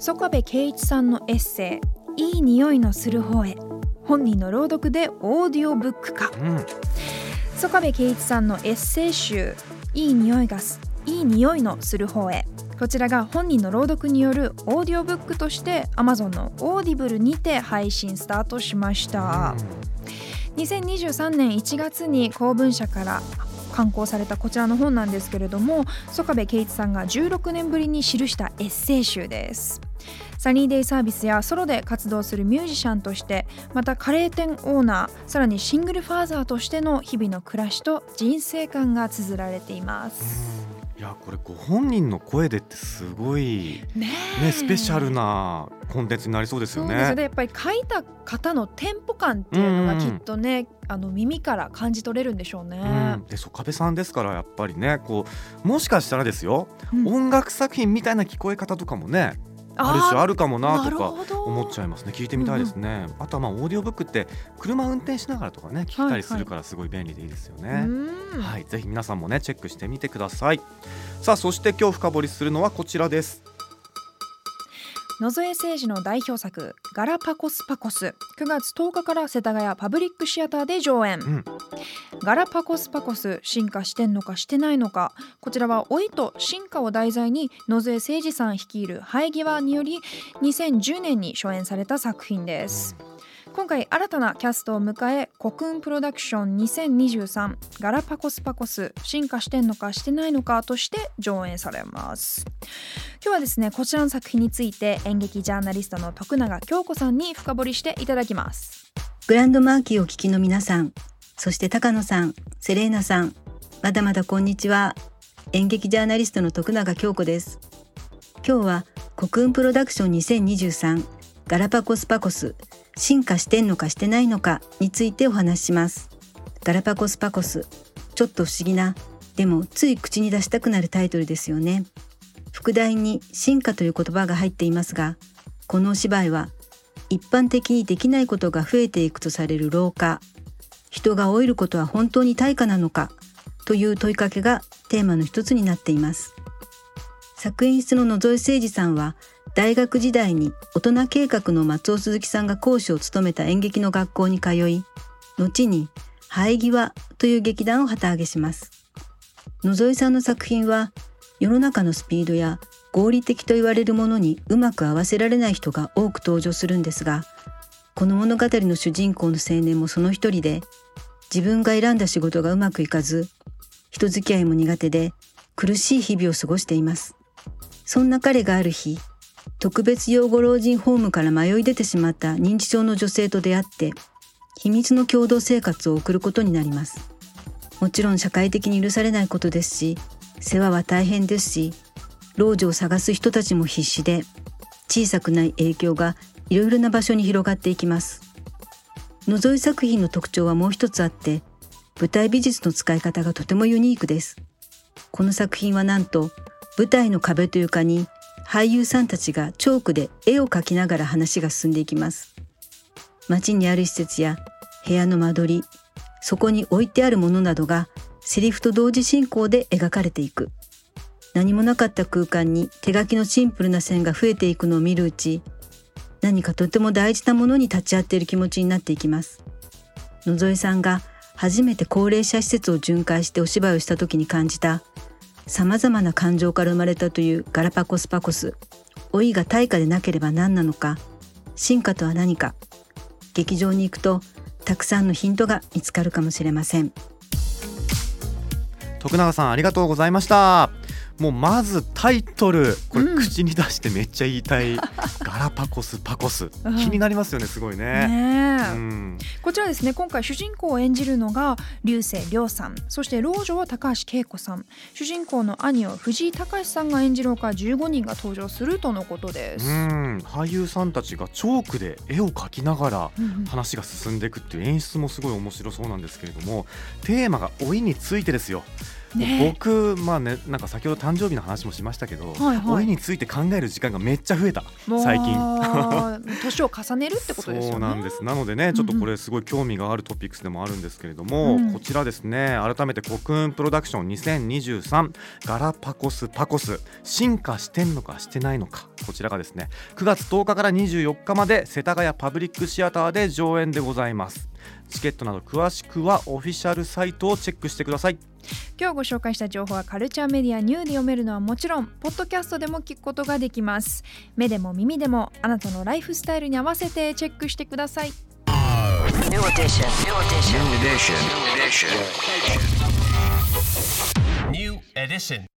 曽我部圭一さんのエッセイ「いい匂いのする方へ」本人の朗読でオーディオブック化。うん。曽我部圭一さんのエッセイ集「いい匂いがすいい匂いのする方へ」こちらが本人の朗読によるオーディオブックとして Amazon のオーディブルにて配信スタートしました。2023年1月に光文社から刊行されたこちらの本なんですけれども曽我部圭一さんが16年ぶりに記したエッセイ集です。サニーデイサービスやソロで活動するミュージシャンとしてまたカレー店オーナーさらにシングルファーザーとしての日々の暮らしと人生観が綴られています。いやこれご本人の声でってすごいねねスペシャルなコンテンツになりそうですよそうですよね。ね。やっぱり書いた方のテンポ感っていうのがきっとね、あの耳から感じ取れるんでしょうね。うん、でそう壁さんですからやっぱりねこうもしかしたらですよ、うん。音楽作品みたいな聞こえ方とかもねある種あるかもなとか思っちゃいますね。聞いてみたいですね、あとはまあオーディオブックって車運転しながらとかね聞いたりするからすごい便利でいいですよね、うん。はい、ぜひ皆さんもねチェックしてみてください。さあそして今日深掘りするのはこちらです野添誠二の代表作「ガラパコスパコス」9月10日から世田谷パブリックシアターで上演、ん。ガラパコスパコス進化してんのかしてないのか。こちらは老いと進化を題材に野添誠二さん率いる生え際により2010年に初演された作品です今回新たなキャストを迎えコクンプロダクション2023ガラパコスパコス進化してんのかしてないのかとして上演されます今日はですねこちらの作品について演劇ジャーナリストの徳永京子さんに深掘りしていただきますグランドマーキーをお聞きの皆さん、そして高野さん、セレーナさん、まだまだこんにちは。演劇ジャーナリストの徳永京子です。今日は国運プロダクション2023ガラパコスパコス進化してんのかしてないのかについてお話しします。ガラパコスパコスちょっと不思議なでもつい口に出したくなるタイトルですよね。副題に進化という言葉が入っていますが、このお芝居は一般的にできないことが増えていくとされる老化人が老いることは本当に対価なのかという問いかけがテーマの一つになっています作演出の野添誠二さんは大学時代に大人計画の松尾鈴木さんが講師を務めた演劇の学校に通い後に生え際という劇団を旗揚げします。野添さんの作品は世の中のスピードや合理的と言われるものにうまく合わせられない人が多く登場するんですがこの物語の主人公の青年もその一人で自分が選んだ仕事がうまくいかず人付き合いも苦手で苦しい日々を過ごしています。そんな彼がある日特別養護老人ホームから迷い出てしまった認知症の女性と出会って秘密の共同生活を送ることになります。もちろん社会的に許されないことですし世話は大変ですし老女を探す人たちも必死で小さくない影響がいろいろな場所に広がっていきます。野添作品の特徴はもう一つあって舞台美術の使い方がとてもユニークです。この作品はなんと舞台の壁というかに俳優さんたちがチョークで絵を描きながら話が進んでいきます。街にある施設や部屋の間取りそこに置いてあるものなどがセリフと同時進行で描かれていく。何もなかった空間に手書きのシンプルな線が増えていくのを見るうち何かとても大事なものに立ち会っている気持ちになっていきます。野添さんが初めて高齢者施設を巡回してお芝居をした時に感じた様々な感情から生まれたというガラパコスパコス。老いが対価でなければ何なのか。進化とは何か。劇場に行くとたくさんのヒントが見つかるかもしれません。徳永さんありがとうございました。もうまずタイトルこれうん。口に出してめっちゃ言いたい、ガラパコスパコス。うん。気になりますよねすごいね。ねえ。うん。こちらですね。今回主人公を演じるのが流星涼さん。そして老女は高橋恵子さん。主人公の兄を藤井隆さんが演じるほか15人が登場するとのことです。うん。俳優さんたちがチョークで絵を描きながらうんうん。話が進んでいくっていう演出もすごい面白そうなんですけれどもテーマが老いについてですよ。ね僕まあねなんか先ほど誕生日の話もしましたけど、はいはい。老いについて考える時間がめっちゃ増えた。最近。年を重ねるってことですよね。そうなんです。なのでねちょっとこれすごい興味があるトピックスでもあるんですけれども、うんこちらですね改めてコクーンプロダクション2023ガラパコスパコス進化してんのかしてないのかこちらがですね9月10日から24日まで世田谷パブリックシアターで上演でございますチケットなど詳しくはオフィシャルサイトをチェックしてください今日ご紹介した情報はカルチャーメディアニューで読めるのはもちろんポッドキャストでも聞くことができます目でも耳でもあなたのライフスタイルに合わせてチェックしてください New edition. New edition. New edition. New edition. New edition.